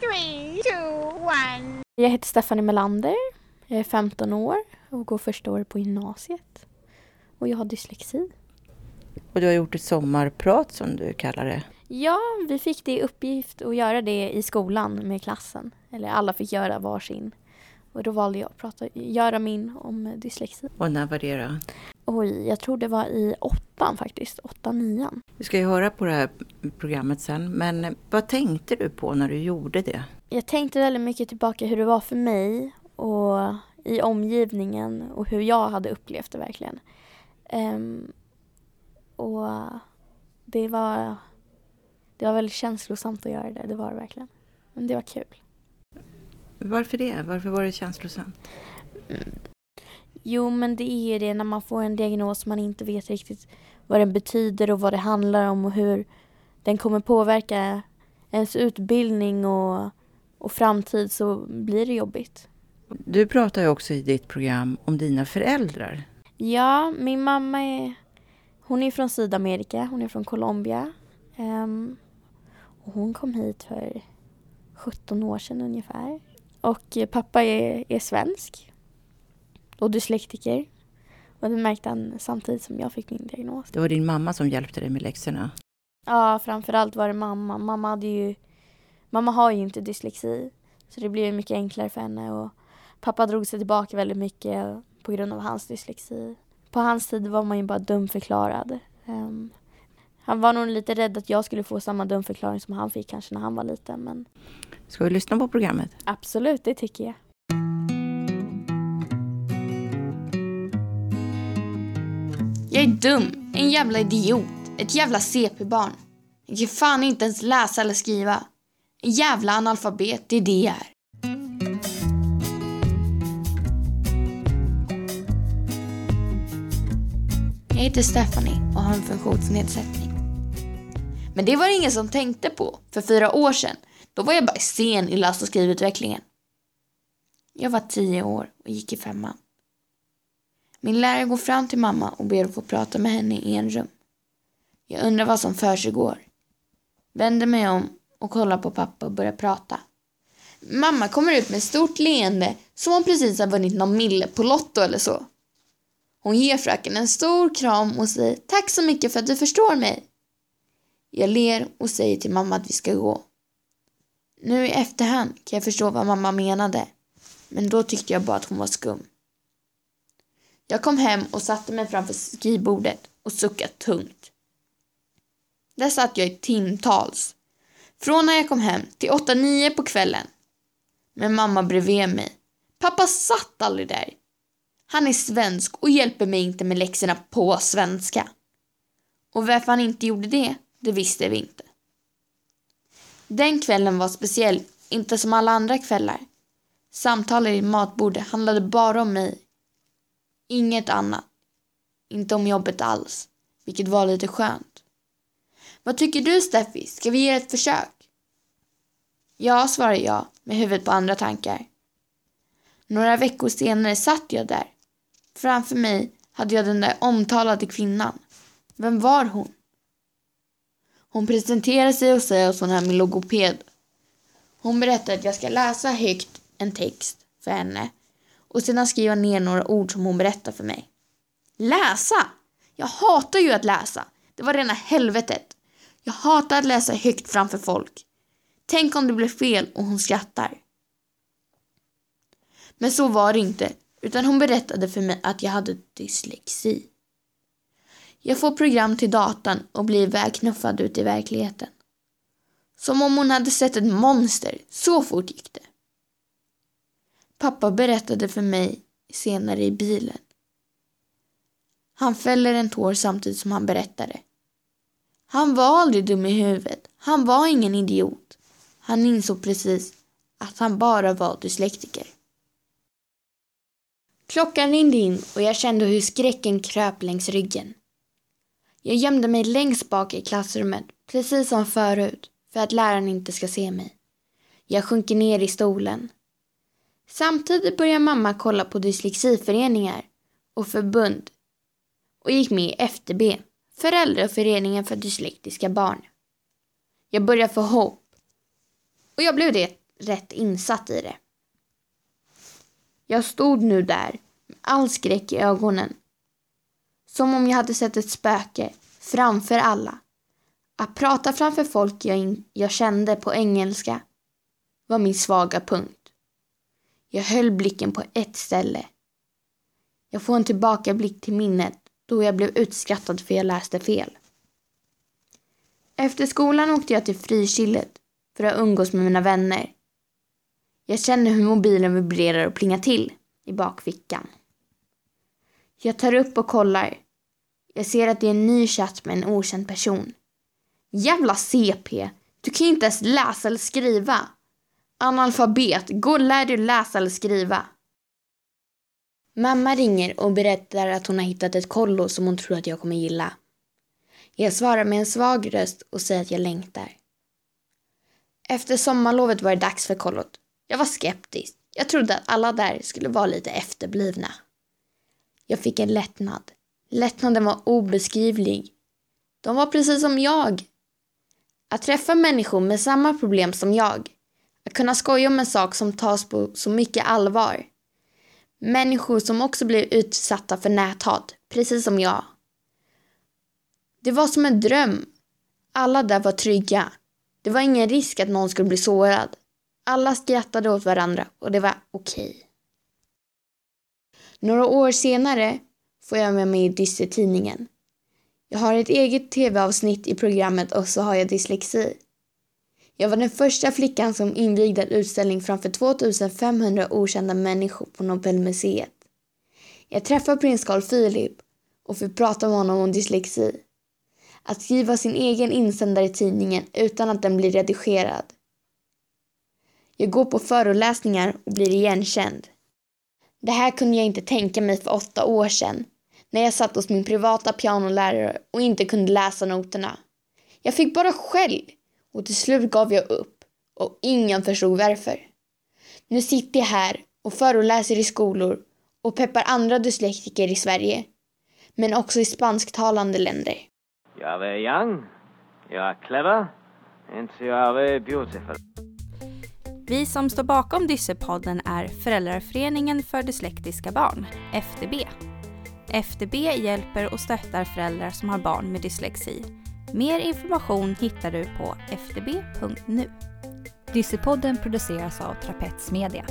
three, two, one. Jag heter Stephanie Melander. Jag är 15 år och går första året på gymnasiet. Och jag har dyslexi. Och du har gjort ett sommarprat som du kallar det. Ja, vi fick det i uppgift att göra det i skolan med klassen. Eller alla fick göra varsin. Och då valde jag att prata, göra min om dyslexi. Och när var det då? Oj, jag tror det var i åttan faktiskt. Åttan, nian. Vi ska ju höra på det här programmet sen. Men vad tänkte du på när du gjorde det? Jag tänkte väldigt mycket tillbaka hur det var för mig och i omgivningen och hur jag hade upplevt det verkligen. Um, och det var, det var väldigt känslosamt att göra det, det var det verkligen. Men det var kul. Varför det? Varför var det känslosamt? Mm. Jo, men det är det när man får en diagnos man inte vet riktigt vad den betyder och vad det handlar om och hur den kommer påverka ens utbildning och, och framtid så blir det jobbigt. Du pratar ju också i ditt program om dina föräldrar. Ja, min mamma är, hon är från Sydamerika, hon är från Colombia. Um, och hon kom hit för 17 år sedan ungefär. Och pappa är, är svensk och dyslektiker. Och det märkte han samtidigt som jag fick min diagnos. Det var din mamma som hjälpte dig med läxorna? Ja, framförallt var det mamma. Mamma, hade ju, mamma har ju inte dyslexi. Så det blev mycket enklare för henne. Och pappa drog sig tillbaka väldigt mycket på grund av hans dyslexi. På hans tid var man ju bara dumförklarad. Um, han var nog lite rädd att jag skulle få samma dumförklaring som han fick kanske när han var liten. Men... Ska vi lyssna på programmet? Absolut, det tycker jag. Jag är dum, en jävla idiot, ett jävla CP-barn. Jag kan fan inte ens läsa eller skriva. En jävla analfabet, det är det jag är. Jag heter Stephanie och har en funktionsnedsättning. Men det var det ingen som tänkte på för fyra år sedan. Då var jag bara sen i läs och skrivutvecklingen. Jag var tio år och gick i femman. Min lärare går fram till mamma och ber att få prata med henne i en rum. Jag undrar vad som försiggår. Vänder mig om och kollar på pappa och börjar prata. Mamma kommer ut med ett stort leende som hon precis har vunnit någon mille på Lotto eller så. Hon ger fröken en stor kram och säger tack så mycket för att du förstår mig. Jag ler och säger till mamma att vi ska gå. Nu i efterhand kan jag förstå vad mamma menade. Men då tyckte jag bara att hon var skum. Jag kom hem och satte mig framför skrivbordet och suckade tungt. Där satt jag i timtals. Från när jag kom hem till 8-9 på kvällen. Med mamma bredvid mig. Pappa satt aldrig där. Han är svensk och hjälper mig inte med läxorna på svenska. Och varför han inte gjorde det, det visste vi inte. Den kvällen var speciell, inte som alla andra kvällar. Samtalet i matbordet handlade bara om mig. Inget annat. Inte om jobbet alls, vilket var lite skönt. Vad tycker du Steffi, ska vi ge ett försök? Ja, svarade jag med huvudet på andra tankar. Några veckor senare satt jag där. Framför mig hade jag den där omtalade kvinnan. Vem var hon? Hon presenterar sig och säger att hon är min logoped. Hon berättar att jag ska läsa högt en text för henne och sedan skriva ner några ord som hon berättar för mig. Läsa! Jag hatar ju att läsa. Det var rena helvetet. Jag hatar att läsa högt framför folk. Tänk om det blev fel och hon skrattar. Men så var det inte, utan hon berättade för mig att jag hade dyslexi. Jag får program till datan och blir vägknuffad ut i verkligheten. Som om hon hade sett ett monster, så fort gick det. Pappa berättade för mig senare i bilen. Han fäller en tår samtidigt som han berättade. Han var aldrig dum i huvudet. Han var ingen idiot. Han insåg precis att han bara var dyslektiker. Klockan ringde in och jag kände hur skräcken kröp längs ryggen. Jag gömde mig längst bak i klassrummet, precis som förut, för att läraren inte ska se mig. Jag sjunker ner i stolen. Samtidigt börjar mamma kolla på dyslexiföreningar och förbund och gick med i FDB, Föräldraföreningen för dyslektiska barn. Jag började få hopp. Och jag blev det rätt insatt i det. Jag stod nu där med all skräck i ögonen. Som om jag hade sett ett spöke framför alla. Att prata framför folk jag, in, jag kände på engelska var min svaga punkt. Jag höll blicken på ett ställe. Jag får en tillbakablick till minnet då jag blev utskrattad för jag läste fel. Efter skolan åkte jag till Frikillet för att umgås med mina vänner. Jag känner hur mobilen vibrerar och plingar till i bakfickan. Jag tar upp och kollar. Jag ser att det är en ny chatt med en okänd person. Jävla CP! Du kan ju inte ens läsa eller skriva. Analfabet, gå och lär dig läsa eller skriva. Mamma ringer och berättar att hon har hittat ett kollo som hon tror att jag kommer gilla. Jag svarar med en svag röst och säger att jag längtar. Efter sommarlovet var det dags för kollot. Jag var skeptisk. Jag trodde att alla där skulle vara lite efterblivna. Jag fick en lättnad. Lättnaden var obeskrivlig. De var precis som jag. Att träffa människor med samma problem som jag. Att kunna skoja om en sak som tas på så mycket allvar. Människor som också blev utsatta för näthat, precis som jag. Det var som en dröm. Alla där var trygga. Det var ingen risk att någon skulle bli sårad. Alla skrattade åt varandra och det var okej. Okay. Några år senare får jag med mig i dystertidningen. Jag har ett eget tv-avsnitt i programmet och så har jag dyslexi. Jag var den första flickan som invigde en utställning framför 2500 okända människor på Nobelmuseet. Jag träffade prins Carl Philip och fick prata med honom om dyslexi. Att skriva sin egen insändare i tidningen utan att den blir redigerad. Jag går på föreläsningar och blir igenkänd. Det här kunde jag inte tänka mig för åtta år sedan när jag satt hos min privata pianolärare och inte kunde läsa noterna. Jag fick bara skäll och till slut gav jag upp och ingen förstod varför. Nu sitter jag här och föreläser i skolor och peppar andra dyslektiker i Sverige, men också i spansktalande länder. Jag är young, jag är clever, and jag är beautiful. Vi som står bakom Dyssepodden är Föräldraföreningen för dyslektiska barn, FDB. FDB hjälper och stöttar föräldrar som har barn med dyslexi. Mer information hittar du på fdb.nu. Dyssepodden produceras av Trapets Media.